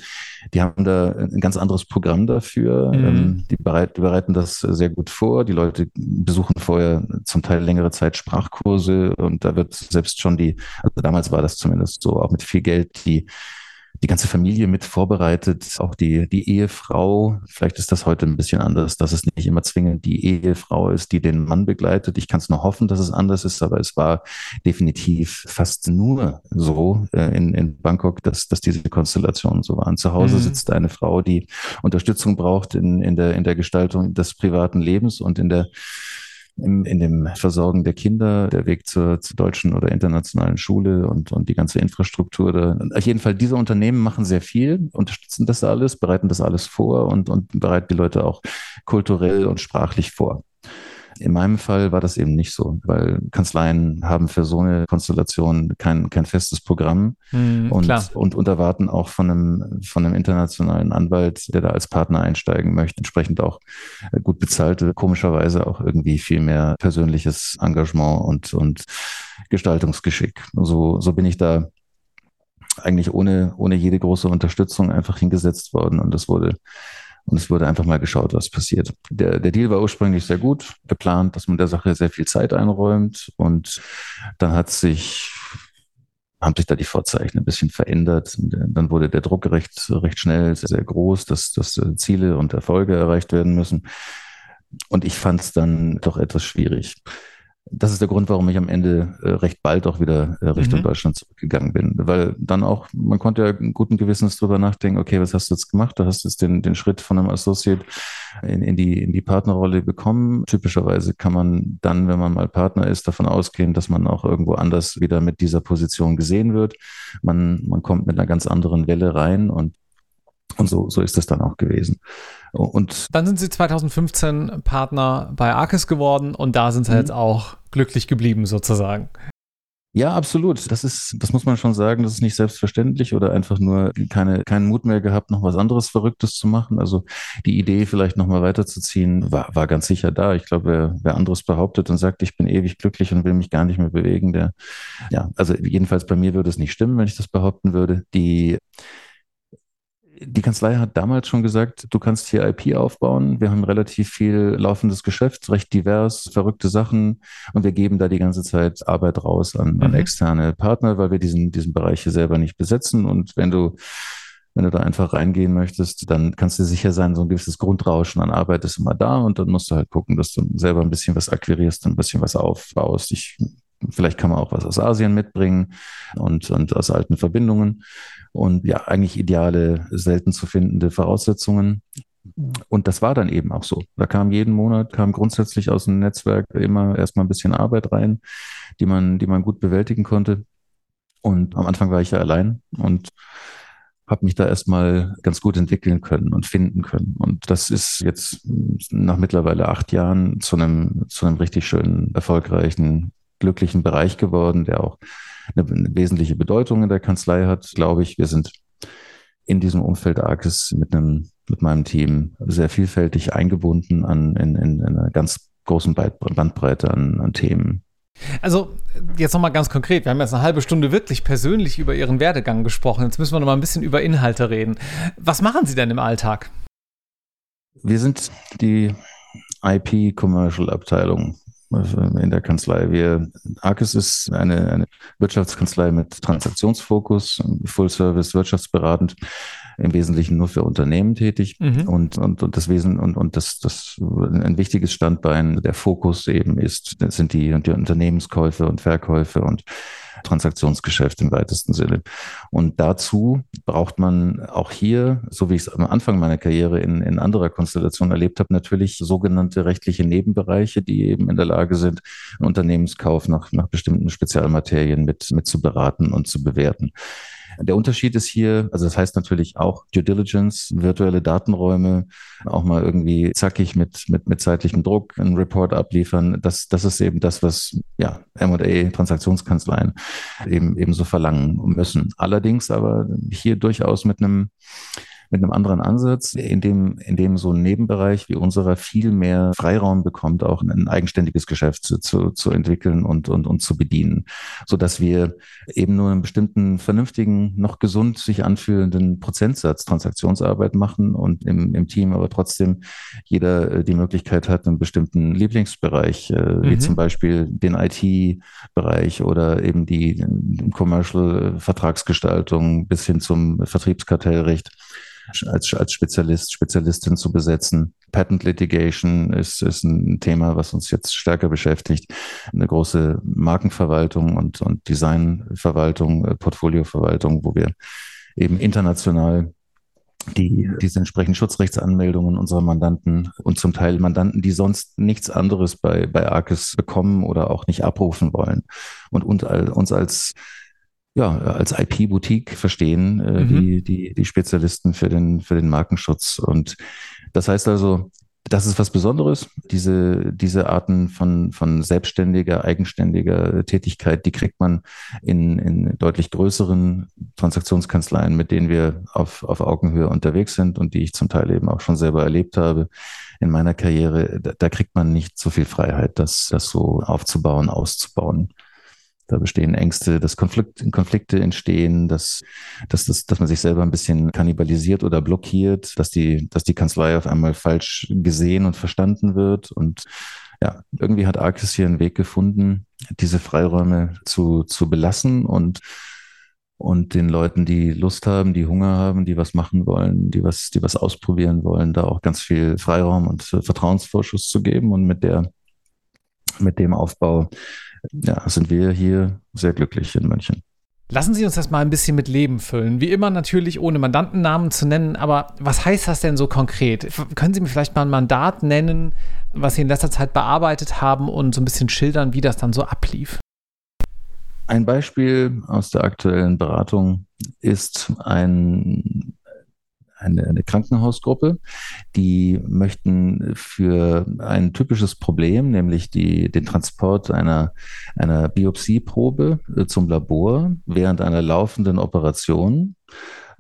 die haben da ein ganz anderes Programm dafür. Mhm. Ähm, die, bereit, die bereiten das sehr gut vor. Die Leute besuchen vorher zum Teil längere Zeit Sprachkurse und da wird selbst schon die, also damals war das zumindest so, auch mit viel Geld die die ganze Familie mit vorbereitet, auch die, die Ehefrau. Vielleicht ist das heute ein bisschen anders, dass es nicht immer zwingend die Ehefrau ist, die den Mann begleitet. Ich kann es nur hoffen, dass es anders ist, aber es war definitiv fast nur so äh, in, in Bangkok, dass, dass diese Konstellationen so waren. Zu Hause mhm. sitzt eine Frau, die Unterstützung braucht in, in, der, in der Gestaltung des privaten Lebens und in der in, in dem Versorgen der Kinder, der Weg zur, zur deutschen oder internationalen Schule und, und die ganze Infrastruktur. Da. Auf jeden Fall, diese Unternehmen machen sehr viel, unterstützen das alles, bereiten das alles vor und, und bereiten die Leute auch kulturell und sprachlich vor. In meinem Fall war das eben nicht so, weil Kanzleien haben für so eine Konstellation kein, kein festes Programm mm, und, und, und erwarten auch von einem, von einem internationalen Anwalt, der da als Partner einsteigen möchte, entsprechend auch gut bezahlte, komischerweise auch irgendwie viel mehr persönliches Engagement und, und Gestaltungsgeschick. So, so bin ich da eigentlich ohne, ohne jede große Unterstützung einfach hingesetzt worden und das wurde und es wurde einfach mal geschaut, was passiert. Der, der Deal war ursprünglich sehr gut geplant, dass man der Sache sehr viel Zeit einräumt. Und dann hat sich haben sich da die Vorzeichen ein bisschen verändert. Dann wurde der Druck recht, recht schnell sehr, sehr groß, dass, dass Ziele und Erfolge erreicht werden müssen. Und ich fand es dann doch etwas schwierig das ist der Grund, warum ich am Ende äh, recht bald auch wieder äh, Richtung mhm. Deutschland zurückgegangen bin. Weil dann auch, man konnte ja guten Gewissens drüber nachdenken, okay, was hast du jetzt gemacht? Du hast jetzt den, den Schritt von einem Associate in, in, die, in die Partnerrolle bekommen. Typischerweise kann man dann, wenn man mal Partner ist, davon ausgehen, dass man auch irgendwo anders wieder mit dieser Position gesehen wird. Man, man kommt mit einer ganz anderen Welle rein und und so, so ist es dann auch gewesen. Und dann sind Sie 2015 Partner bei Arkes geworden und da sind Sie mhm. jetzt auch glücklich geblieben sozusagen. Ja, absolut. Das ist, das muss man schon sagen, das ist nicht selbstverständlich oder einfach nur keine, keinen Mut mehr gehabt, noch was anderes Verrücktes zu machen. Also die Idee, vielleicht nochmal weiterzuziehen, war, war ganz sicher da. Ich glaube, wer, wer anderes behauptet und sagt, ich bin ewig glücklich und will mich gar nicht mehr bewegen, der, ja, also jedenfalls bei mir würde es nicht stimmen, wenn ich das behaupten würde. Die, die Kanzlei hat damals schon gesagt, du kannst hier IP aufbauen. Wir haben relativ viel laufendes Geschäft, recht divers, verrückte Sachen und wir geben da die ganze Zeit Arbeit raus an, an mhm. externe Partner, weil wir diesen, diesen Bereich hier selber nicht besetzen. Und wenn du wenn du da einfach reingehen möchtest, dann kannst du sicher sein, so ein gewisses Grundrauschen an Arbeit ist immer da und dann musst du halt gucken, dass du selber ein bisschen was akquirierst, ein bisschen was aufbaust. Ich Vielleicht kann man auch was aus Asien mitbringen und, und aus alten Verbindungen. Und ja, eigentlich ideale, selten zu findende Voraussetzungen. Und das war dann eben auch so. Da kam jeden Monat, kam grundsätzlich aus dem Netzwerk immer erstmal ein bisschen Arbeit rein, die man, die man gut bewältigen konnte. Und am Anfang war ich ja allein und habe mich da erstmal ganz gut entwickeln können und finden können. Und das ist jetzt nach mittlerweile acht Jahren zu einem, zu einem richtig schönen, erfolgreichen glücklichen Bereich geworden, der auch eine, eine wesentliche Bedeutung in der Kanzlei hat, glaube ich. Wir sind in diesem Umfeld Arkis mit einem, mit meinem Team sehr vielfältig eingebunden an, in, in, in einer ganz großen Bandbreite an, an Themen. Also jetzt nochmal ganz konkret, wir haben jetzt eine halbe Stunde wirklich persönlich über Ihren Werdegang gesprochen. Jetzt müssen wir nochmal ein bisschen über Inhalte reden. Was machen Sie denn im Alltag? Wir sind die IP-Commercial-Abteilung in der Kanzlei. Wir, Arkis ist eine, eine Wirtschaftskanzlei mit Transaktionsfokus, Full-Service, wirtschaftsberatend, im Wesentlichen nur für Unternehmen tätig. Mhm. Und, und, und das Wesen und, und das, das ein wichtiges Standbein, der Fokus eben ist, sind die, die Unternehmenskäufe und Verkäufe und Transaktionsgeschäft im weitesten Sinne. Und dazu braucht man auch hier, so wie ich es am Anfang meiner Karriere in, in anderer Konstellation erlebt habe, natürlich sogenannte rechtliche Nebenbereiche, die eben in der Lage sind, einen Unternehmenskauf nach, nach bestimmten Spezialmaterien mit, mit zu beraten und zu bewerten. Der Unterschied ist hier, also das heißt natürlich auch Due Diligence, virtuelle Datenräume, auch mal irgendwie zackig mit, mit, mit zeitlichem Druck einen Report abliefern. Das, das ist eben das, was ja, M&A, Transaktionskanzleien eben, eben so verlangen müssen. Allerdings aber hier durchaus mit einem mit einem anderen Ansatz, in dem, in dem so ein Nebenbereich wie unserer viel mehr Freiraum bekommt, auch ein eigenständiges Geschäft zu, zu, zu entwickeln und, und, und zu bedienen, so dass wir eben nur einen bestimmten vernünftigen, noch gesund sich anfühlenden Prozentsatz Transaktionsarbeit machen und im, im Team aber trotzdem jeder äh, die Möglichkeit hat, einen bestimmten Lieblingsbereich, äh, mhm. wie zum Beispiel den IT-Bereich oder eben die Commercial-Vertragsgestaltung bis hin zum Vertriebskartellrecht als, als Spezialist, Spezialistin zu besetzen. Patent Litigation ist, ist ein Thema, was uns jetzt stärker beschäftigt. Eine große Markenverwaltung und, und Designverwaltung, äh, Portfolioverwaltung, wo wir eben international die, diese entsprechenden Schutzrechtsanmeldungen unserer Mandanten und zum Teil Mandanten, die sonst nichts anderes bei, bei Arcis bekommen oder auch nicht abrufen wollen und uns als ja, als IP-Boutique verstehen, äh, mhm. die, die, die Spezialisten für den, für den Markenschutz. Und das heißt also, das ist was Besonderes. Diese, diese Arten von, von selbstständiger, eigenständiger Tätigkeit, die kriegt man in, in deutlich größeren Transaktionskanzleien, mit denen wir auf, auf Augenhöhe unterwegs sind und die ich zum Teil eben auch schon selber erlebt habe in meiner Karriere. Da, da kriegt man nicht so viel Freiheit, das, das so aufzubauen, auszubauen. Da bestehen Ängste, dass Konflikt, Konflikte entstehen, dass, dass, dass, dass man sich selber ein bisschen kannibalisiert oder blockiert, dass die, dass die Kanzlei auf einmal falsch gesehen und verstanden wird. Und ja, irgendwie hat Arcis hier einen Weg gefunden, diese Freiräume zu, zu belassen und und den Leuten, die Lust haben, die Hunger haben, die was machen wollen, die was, die was ausprobieren wollen, da auch ganz viel Freiraum und Vertrauensvorschuss zu geben. Und mit der, mit dem Aufbau ja, sind wir hier sehr glücklich in München. Lassen Sie uns das mal ein bisschen mit Leben füllen. Wie immer natürlich ohne Mandantennamen zu nennen, aber was heißt das denn so konkret? Können Sie mir vielleicht mal ein Mandat nennen, was Sie in letzter Zeit bearbeitet haben und so ein bisschen schildern, wie das dann so ablief? Ein Beispiel aus der aktuellen Beratung ist ein eine, eine Krankenhausgruppe, die möchten für ein typisches Problem, nämlich die, den Transport einer, einer Biopsieprobe äh, zum Labor während einer laufenden Operation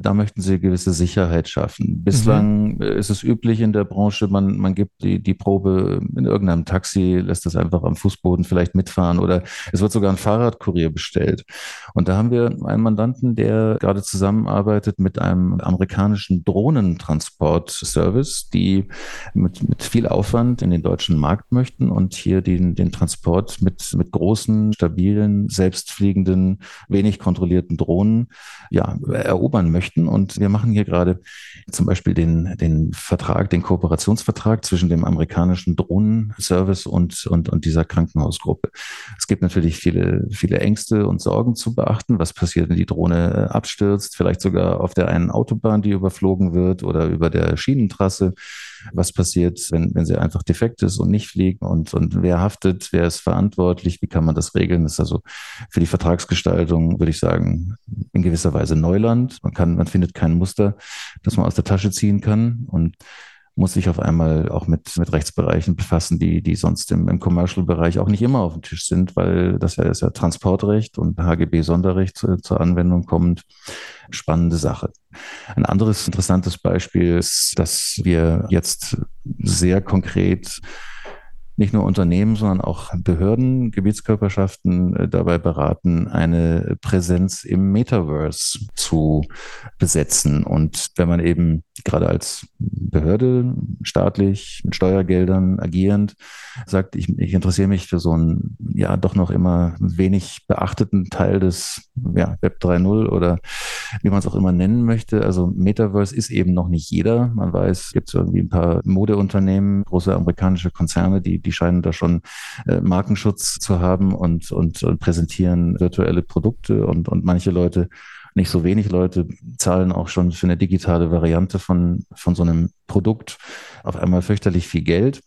da möchten sie gewisse Sicherheit schaffen. Bislang mhm. ist es üblich in der Branche, man, man gibt die, die Probe in irgendeinem Taxi, lässt das einfach am Fußboden vielleicht mitfahren oder es wird sogar ein Fahrradkurier bestellt. Und da haben wir einen Mandanten, der gerade zusammenarbeitet mit einem amerikanischen Drohnentransportservice, die mit, mit viel Aufwand in den deutschen Markt möchten und hier den, den Transport mit, mit großen, stabilen, selbstfliegenden, wenig kontrollierten Drohnen ja, erobern möchten möchten. Und wir machen hier gerade zum Beispiel den, den Vertrag, den Kooperationsvertrag zwischen dem amerikanischen Drohnenservice und, und, und dieser Krankenhausgruppe. Es gibt natürlich viele, viele Ängste und Sorgen zu beachten. Was passiert, wenn die Drohne abstürzt? Vielleicht sogar auf der einen Autobahn, die überflogen wird oder über der Schienentrasse was passiert, wenn, wenn sie einfach defekt ist und nicht fliegt und, und wer haftet, wer ist verantwortlich, wie kann man das regeln? Das ist also für die Vertragsgestaltung, würde ich sagen, in gewisser Weise Neuland. Man kann, man findet kein Muster, das man aus der Tasche ziehen kann und muss sich auf einmal auch mit, mit Rechtsbereichen befassen, die, die sonst im, im Commercial-Bereich auch nicht immer auf dem Tisch sind, weil das ja ist ja Transportrecht und HGB-Sonderrecht zu, zur Anwendung kommt. Spannende Sache. Ein anderes interessantes Beispiel ist, dass wir jetzt sehr konkret nicht nur Unternehmen, sondern auch Behörden, Gebietskörperschaften äh, dabei beraten, eine Präsenz im Metaverse zu besetzen. Und wenn man eben gerade als Behörde staatlich mit Steuergeldern agierend sagt, ich, ich interessiere mich für so einen ja doch noch immer wenig beachteten Teil des ja, Web 3.0 oder wie man es auch immer nennen möchte. Also Metaverse ist eben noch nicht jeder. Man weiß, es gibt irgendwie ein paar Modeunternehmen, große amerikanische Konzerne, die, die scheinen da schon äh, Markenschutz zu haben und, und, und präsentieren virtuelle Produkte und, und manche Leute nicht so wenig Leute zahlen auch schon für eine digitale Variante von, von so einem Produkt auf einmal fürchterlich viel Geld.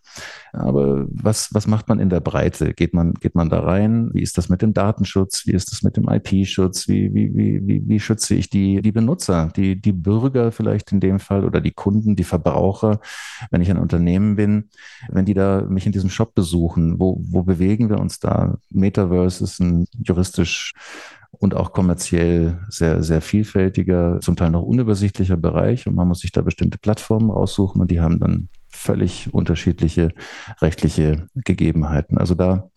Aber was, was macht man in der Breite? Geht man, geht man da rein? Wie ist das mit dem Datenschutz? Wie ist das mit dem IP-Schutz? Wie, wie, wie, wie, wie schütze ich die, die Benutzer, die, die Bürger vielleicht in dem Fall oder die Kunden, die Verbraucher, wenn ich ein Unternehmen bin, wenn die da mich in diesem Shop besuchen, wo, wo bewegen wir uns da? Metaverse ist ein juristisch und auch kommerziell sehr, sehr vielfältiger, zum Teil noch unübersichtlicher Bereich. Und man muss sich da bestimmte Plattformen raussuchen und die haben dann völlig unterschiedliche rechtliche Gegebenheiten. Also da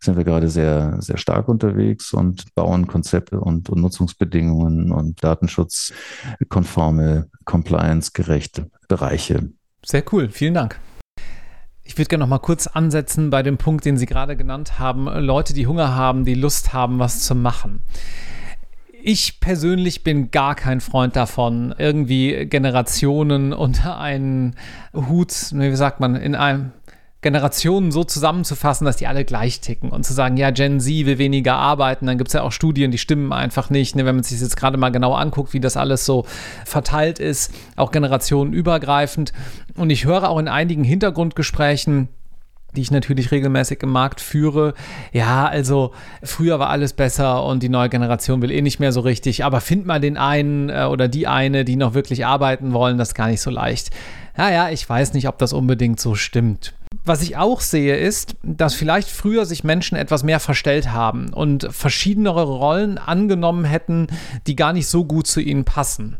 sind wir gerade sehr, sehr stark unterwegs und bauen Konzepte und, und Nutzungsbedingungen und datenschutzkonforme, compliance-gerechte Bereiche. Sehr cool, vielen Dank. Ich würde gerne noch mal kurz ansetzen bei dem Punkt, den Sie gerade genannt haben. Leute, die Hunger haben, die Lust haben, was zu machen. Ich persönlich bin gar kein Freund davon, irgendwie Generationen unter einen Hut, wie sagt man, in einem Generationen so zusammenzufassen, dass die alle gleich ticken und zu sagen, ja, Gen Z will weniger arbeiten, dann gibt es ja auch Studien, die stimmen einfach nicht. Ne? Wenn man sich jetzt gerade mal genau anguckt, wie das alles so verteilt ist, auch generationenübergreifend. Und ich höre auch in einigen Hintergrundgesprächen, die ich natürlich regelmäßig im Markt führe. Ja, also früher war alles besser und die neue Generation will eh nicht mehr so richtig, aber find mal den einen äh, oder die eine, die noch wirklich arbeiten wollen, das ist gar nicht so leicht. Ja, ja, ich weiß nicht, ob das unbedingt so stimmt. Was ich auch sehe, ist, dass vielleicht früher sich Menschen etwas mehr verstellt haben und verschiedenere Rollen angenommen hätten, die gar nicht so gut zu ihnen passen.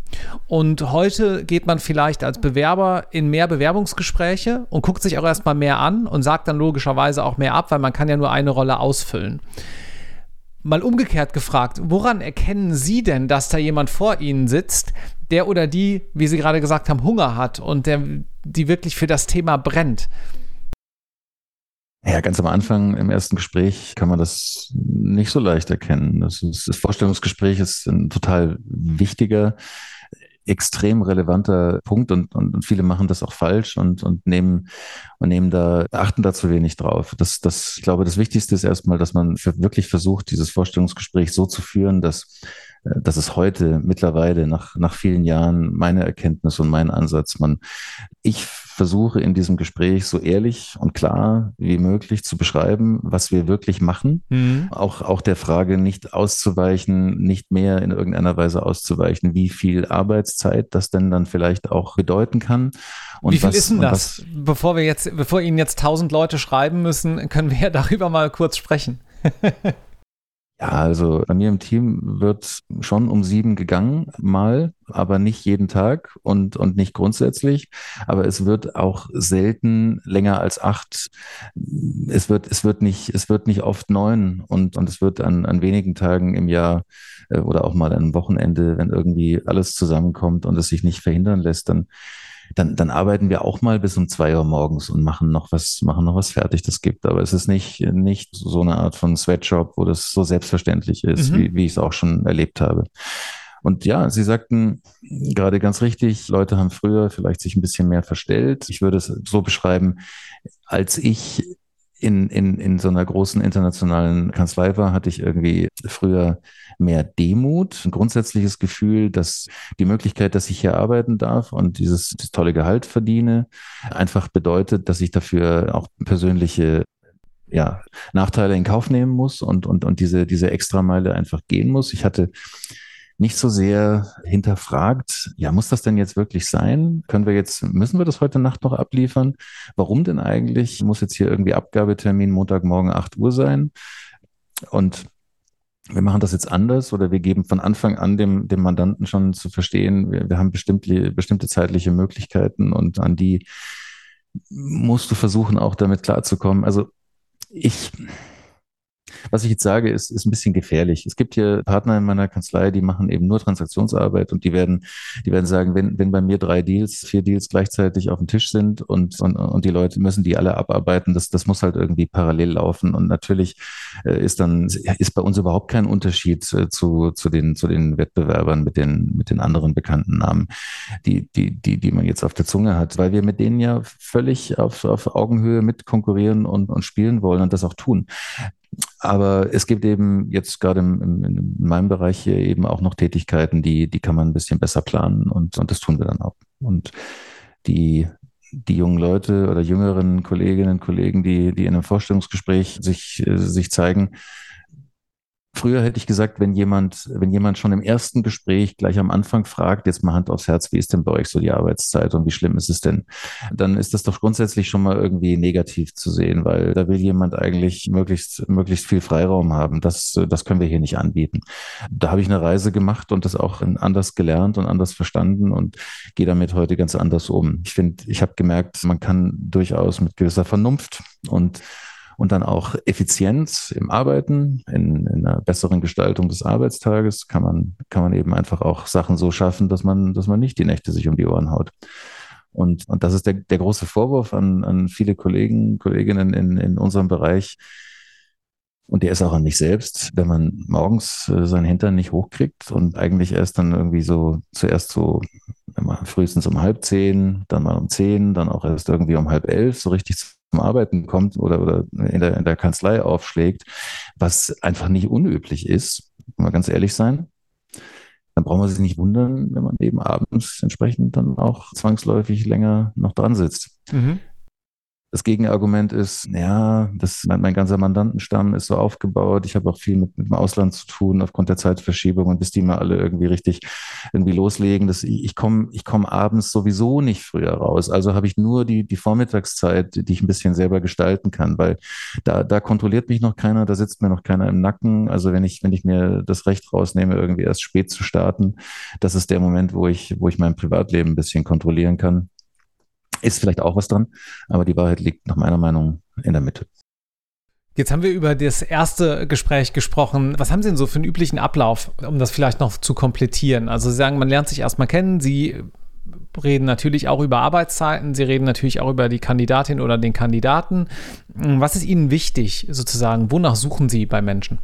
Und heute geht man vielleicht als Bewerber in mehr Bewerbungsgespräche und guckt sich auch erstmal mehr an und sagt dann logischerweise auch mehr ab, weil man kann ja nur eine Rolle ausfüllen. Mal umgekehrt gefragt, woran erkennen Sie denn, dass da jemand vor Ihnen sitzt, der oder die, wie Sie gerade gesagt haben, Hunger hat und der, die wirklich für das Thema brennt? Ja, ganz am Anfang im ersten Gespräch kann man das nicht so leicht erkennen. Das, ist, das Vorstellungsgespräch ist ein total wichtiger, extrem relevanter Punkt und, und, und viele machen das auch falsch und, und nehmen und nehmen da, achten da zu wenig drauf. Das, das, ich glaube, das Wichtigste ist erstmal, dass man wirklich versucht, dieses Vorstellungsgespräch so zu führen, dass das ist heute mittlerweile nach, nach vielen Jahren meine Erkenntnis und mein Ansatz. Man, ich versuche in diesem Gespräch so ehrlich und klar wie möglich zu beschreiben, was wir wirklich machen. Mhm. Auch, auch der Frage nicht auszuweichen, nicht mehr in irgendeiner Weise auszuweichen, wie viel Arbeitszeit das denn dann vielleicht auch bedeuten kann. Und wie viel was, ist denn das? Bevor wir jetzt, bevor Ihnen jetzt tausend Leute schreiben müssen, können wir ja darüber mal kurz sprechen. Ja, also bei mir im Team wird schon um sieben gegangen, mal, aber nicht jeden Tag und, und nicht grundsätzlich. Aber es wird auch selten länger als acht. Es wird, es wird nicht, es wird nicht oft neun und, und es wird an, an wenigen Tagen im Jahr äh, oder auch mal einem Wochenende, wenn irgendwie alles zusammenkommt und es sich nicht verhindern lässt, dann dann, dann arbeiten wir auch mal bis um zwei Uhr morgens und machen noch was, machen noch was fertig, das gibt. Aber es ist nicht, nicht so eine Art von Sweatshop, wo das so selbstverständlich ist, mhm. wie, wie ich es auch schon erlebt habe. Und ja, Sie sagten gerade ganz richtig, Leute haben früher vielleicht sich ein bisschen mehr verstellt. Ich würde es so beschreiben, als ich in, in, in so einer großen internationalen Kanzlei war, hatte ich irgendwie früher mehr Demut, ein grundsätzliches Gefühl, dass die Möglichkeit, dass ich hier arbeiten darf und dieses, dieses tolle Gehalt verdiene, einfach bedeutet, dass ich dafür auch persönliche ja, Nachteile in Kauf nehmen muss und, und, und diese, diese Extrameile einfach gehen muss. Ich hatte nicht so sehr hinterfragt, ja, muss das denn jetzt wirklich sein? Können wir jetzt, müssen wir das heute Nacht noch abliefern? Warum denn eigentlich? Muss jetzt hier irgendwie Abgabetermin Montagmorgen 8 Uhr sein? Und wir machen das jetzt anders oder wir geben von Anfang an dem, dem Mandanten schon zu verstehen, wir, wir haben bestimmte, bestimmte zeitliche Möglichkeiten und an die musst du versuchen, auch damit klarzukommen. Also ich, was ich jetzt sage, ist, ist ein bisschen gefährlich. Es gibt hier Partner in meiner Kanzlei, die machen eben nur Transaktionsarbeit und die werden, die werden sagen, wenn, wenn bei mir drei Deals, vier Deals gleichzeitig auf dem Tisch sind und, und, und die Leute müssen die alle abarbeiten, das, das muss halt irgendwie parallel laufen. Und natürlich äh, ist dann, ist bei uns überhaupt kein Unterschied zu, zu den, zu den Wettbewerbern mit den, mit den anderen bekannten Namen, die, die, die, die man jetzt auf der Zunge hat, weil wir mit denen ja völlig auf, auf Augenhöhe mit konkurrieren und, und spielen wollen und das auch tun. Aber es gibt eben jetzt gerade im, im, in meinem Bereich hier eben auch noch Tätigkeiten, die, die kann man ein bisschen besser planen und, und das tun wir dann auch. Und die, die jungen Leute oder jüngeren Kolleginnen und Kollegen, die, die in einem Vorstellungsgespräch sich, sich zeigen, Früher hätte ich gesagt, wenn jemand, wenn jemand schon im ersten Gespräch gleich am Anfang fragt, jetzt mal Hand aufs Herz, wie ist denn bei euch so die Arbeitszeit und wie schlimm ist es denn? Dann ist das doch grundsätzlich schon mal irgendwie negativ zu sehen, weil da will jemand eigentlich möglichst, möglichst viel Freiraum haben. Das, das können wir hier nicht anbieten. Da habe ich eine Reise gemacht und das auch anders gelernt und anders verstanden und gehe damit heute ganz anders um. Ich finde, ich habe gemerkt, man kann durchaus mit gewisser Vernunft und und dann auch Effizienz im Arbeiten, in, in, einer besseren Gestaltung des Arbeitstages kann man, kann man eben einfach auch Sachen so schaffen, dass man, dass man nicht die Nächte sich um die Ohren haut. Und, und das ist der, der große Vorwurf an, an viele Kollegen, Kolleginnen in, in unserem Bereich. Und der ist auch an mich selbst, wenn man morgens äh, seinen Hintern nicht hochkriegt und eigentlich erst dann irgendwie so zuerst so frühestens um halb zehn, dann mal um zehn, dann auch erst irgendwie um halb elf so richtig zum Arbeiten kommt oder, oder in, der, in der Kanzlei aufschlägt, was einfach nicht unüblich ist, mal ganz ehrlich sein, dann braucht man sich nicht wundern, wenn man eben abends entsprechend dann auch zwangsläufig länger noch dran sitzt. Mhm. Das Gegenargument ist, ja, das, mein, mein ganzer Mandantenstamm ist so aufgebaut. Ich habe auch viel mit, mit dem Ausland zu tun aufgrund der Zeitverschiebung und bis die mal alle irgendwie richtig irgendwie loslegen. Das, ich, komme ich komm abends sowieso nicht früher raus. Also habe ich nur die, die Vormittagszeit, die ich ein bisschen selber gestalten kann, weil da, da kontrolliert mich noch keiner, da sitzt mir noch keiner im Nacken. Also wenn ich, wenn ich mir das Recht rausnehme, irgendwie erst spät zu starten, das ist der Moment, wo ich, wo ich mein Privatleben ein bisschen kontrollieren kann. Ist vielleicht auch was dran, aber die Wahrheit liegt nach meiner Meinung in der Mitte. Jetzt haben wir über das erste Gespräch gesprochen. Was haben Sie denn so für einen üblichen Ablauf, um das vielleicht noch zu komplettieren? Also Sie sagen, man lernt sich erstmal kennen, Sie reden natürlich auch über Arbeitszeiten, Sie reden natürlich auch über die Kandidatin oder den Kandidaten. Was ist Ihnen wichtig sozusagen? Wonach suchen Sie bei Menschen?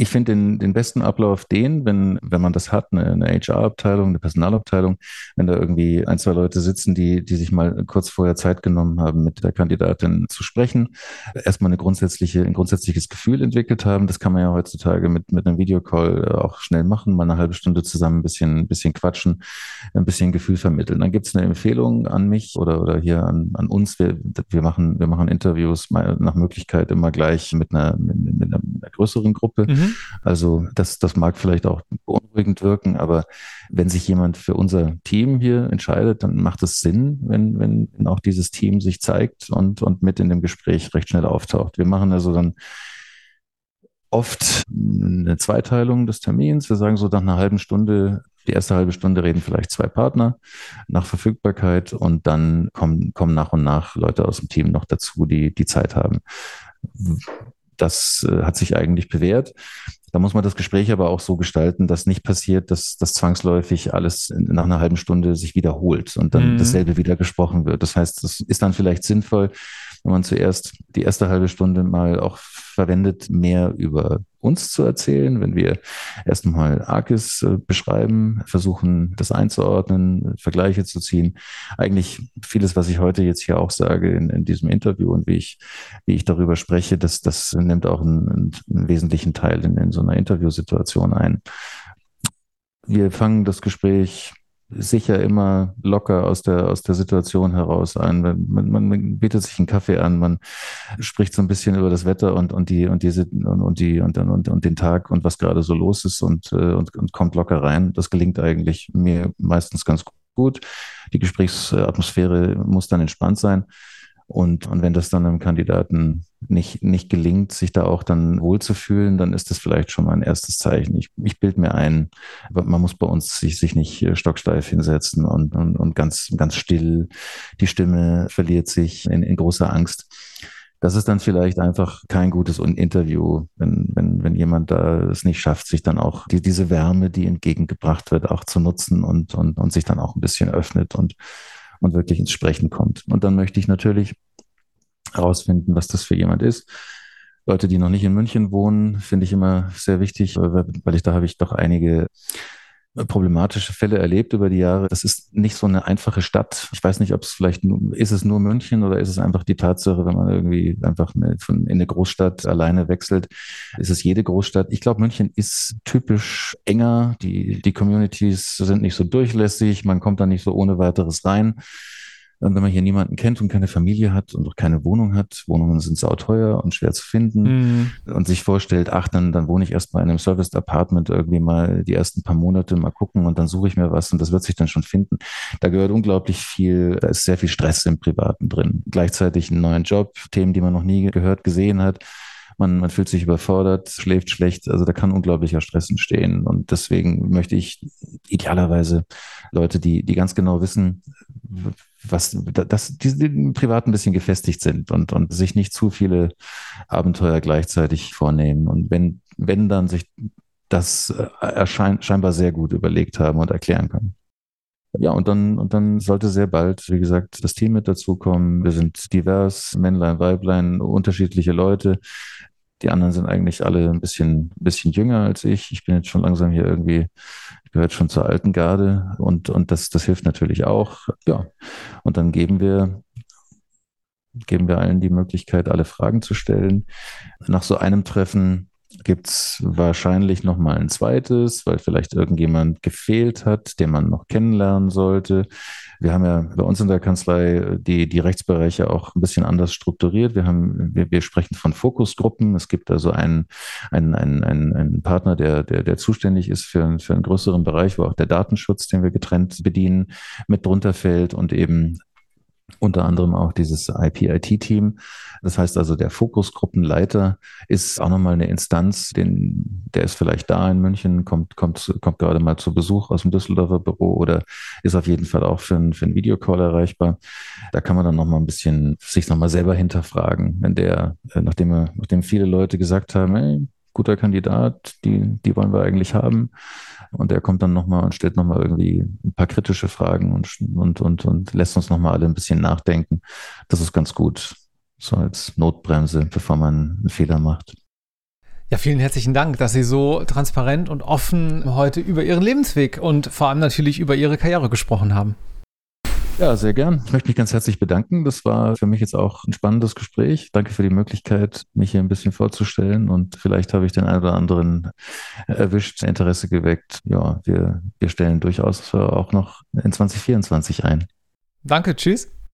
Ich finde den, den besten Ablauf den, wenn, wenn man das hat, eine, eine HR-Abteilung, eine Personalabteilung, wenn da irgendwie ein, zwei Leute sitzen, die, die sich mal kurz vorher Zeit genommen haben, mit der Kandidatin zu sprechen, erstmal eine grundsätzliche, ein grundsätzliches Gefühl entwickelt haben. Das kann man ja heutzutage mit, mit einem Videocall äh, auch schnell machen, mal eine halbe Stunde zusammen ein bisschen, ein bisschen quatschen, ein bisschen Gefühl vermitteln. Dann gibt es eine Empfehlung an mich oder, oder hier an, an uns. Wir, wir, machen, wir machen Interviews nach Möglichkeit immer gleich mit einer, mit, mit einer größeren Gruppe. Mhm. Also das, das mag vielleicht auch beunruhigend wirken, aber wenn sich jemand für unser Team hier entscheidet, dann macht es Sinn, wenn, wenn auch dieses Team sich zeigt und, und mit in dem Gespräch recht schnell auftaucht. Wir machen also dann oft eine Zweiteilung des Termins. Wir sagen so nach einer halben Stunde, die erste halbe Stunde reden vielleicht zwei Partner nach Verfügbarkeit und dann kommen, kommen nach und nach Leute aus dem Team noch dazu, die die Zeit haben. Das äh, hat sich eigentlich bewährt. Da muss man das Gespräch aber auch so gestalten, dass nicht passiert, dass das zwangsläufig alles nach einer halben Stunde sich wiederholt und dann mhm. dasselbe wieder gesprochen wird. Das heißt, es ist dann vielleicht sinnvoll, wenn man zuerst die erste halbe Stunde mal auch verwendet, mehr über uns zu erzählen, wenn wir erst einmal Arkis äh, beschreiben, versuchen, das einzuordnen, Vergleiche zu ziehen. Eigentlich vieles, was ich heute jetzt hier auch sage in, in diesem Interview und wie ich, wie ich darüber spreche, das, das nimmt auch einen, einen wesentlichen Teil in, in so einer Interviewsituation ein. Wir fangen das Gespräch sicher immer locker aus der, aus der Situation heraus ein. Man, man, man bietet sich einen Kaffee an, man spricht so ein bisschen über das Wetter und, und die, und diese, und, und die, und, und, und den Tag und was gerade so los ist und, äh, und, und kommt locker rein. Das gelingt eigentlich mir meistens ganz gut. Die Gesprächsatmosphäre muss dann entspannt sein. Und, und wenn das dann einem Kandidaten nicht, nicht gelingt, sich da auch dann wohlzufühlen, dann ist das vielleicht schon mal ein erstes Zeichen. Ich, ich bilde mir ein, man muss bei uns sich, sich nicht äh, stocksteif hinsetzen und, und, und ganz, ganz still. Die Stimme verliert sich in, in großer Angst. Das ist dann vielleicht einfach kein gutes Interview, wenn, wenn, wenn jemand da es nicht schafft, sich dann auch die, diese Wärme, die entgegengebracht wird, auch zu nutzen und, und, und sich dann auch ein bisschen öffnet und und wirklich ins Sprechen kommt. Und dann möchte ich natürlich herausfinden, was das für jemand ist. Leute, die noch nicht in München wohnen, finde ich immer sehr wichtig, weil ich da habe ich doch einige problematische Fälle erlebt über die Jahre. Das ist nicht so eine einfache Stadt. Ich weiß nicht, ob es vielleicht nur, ist es nur München oder ist es einfach die Tatsache, wenn man irgendwie einfach in eine Großstadt alleine wechselt, ist es jede Großstadt. Ich glaube, München ist typisch enger. Die, die Communities sind nicht so durchlässig. Man kommt da nicht so ohne weiteres rein. Wenn man hier niemanden kennt und keine Familie hat und auch keine Wohnung hat, Wohnungen sind sauteuer und schwer zu finden mhm. und sich vorstellt, ach, dann, dann wohne ich erst mal in einem Serviced Apartment irgendwie mal die ersten paar Monate mal gucken und dann suche ich mir was und das wird sich dann schon finden. Da gehört unglaublich viel, da ist sehr viel Stress im Privaten drin. Gleichzeitig einen neuen Job, Themen, die man noch nie gehört, gesehen hat man, man fühlt sich überfordert, schläft schlecht. Also da kann unglaublicher Stress entstehen. Und deswegen möchte ich idealerweise Leute, die, die ganz genau wissen, was, dass die privat ein bisschen gefestigt sind und, und sich nicht zu viele Abenteuer gleichzeitig vornehmen. Und wenn, wenn dann sich das erscheint, scheinbar sehr gut überlegt haben und erklären können. Ja, und dann, und dann sollte sehr bald, wie gesagt, das Team mit dazukommen. Wir sind divers, Männlein, Weiblein, unterschiedliche Leute. Die anderen sind eigentlich alle ein bisschen, bisschen jünger als ich. Ich bin jetzt schon langsam hier irgendwie, gehört schon zur alten Garde und, und das, das hilft natürlich auch. Ja. Und dann geben wir, geben wir allen die Möglichkeit, alle Fragen zu stellen. Nach so einem Treffen gibt es wahrscheinlich noch mal ein zweites, weil vielleicht irgendjemand gefehlt hat, den man noch kennenlernen sollte. Wir haben ja bei uns in der Kanzlei die, die Rechtsbereiche auch ein bisschen anders strukturiert. Wir haben, wir, wir sprechen von Fokusgruppen. Es gibt also einen, einen, einen, einen, einen Partner, der, der, der zuständig ist für, für einen größeren Bereich, wo auch der Datenschutz, den wir getrennt bedienen, mit drunter fällt und eben unter anderem auch dieses IP-IT-Team. Das heißt also, der Fokusgruppenleiter ist auch nochmal eine Instanz, den, der ist vielleicht da in München, kommt, kommt, kommt gerade mal zu Besuch aus dem Düsseldorfer Büro oder ist auf jeden Fall auch für einen, für einen Videocall erreichbar. Da kann man dann nochmal ein bisschen sich nochmal selber hinterfragen, wenn der, äh, nachdem, er, nachdem viele Leute gesagt haben, ey, guter Kandidat, die, die wollen wir eigentlich haben. Und er kommt dann nochmal und stellt nochmal irgendwie ein paar kritische Fragen und, und, und, und lässt uns nochmal alle ein bisschen nachdenken. Das ist ganz gut, so als Notbremse, bevor man einen Fehler macht. Ja, vielen herzlichen Dank, dass Sie so transparent und offen heute über Ihren Lebensweg und vor allem natürlich über Ihre Karriere gesprochen haben. Ja, sehr gern. Ich möchte mich ganz herzlich bedanken. Das war für mich jetzt auch ein spannendes Gespräch. Danke für die Möglichkeit, mich hier ein bisschen vorzustellen und vielleicht habe ich den einen oder anderen erwischt, Interesse geweckt. Ja, wir, wir stellen durchaus auch noch in 2024 ein. Danke, tschüss.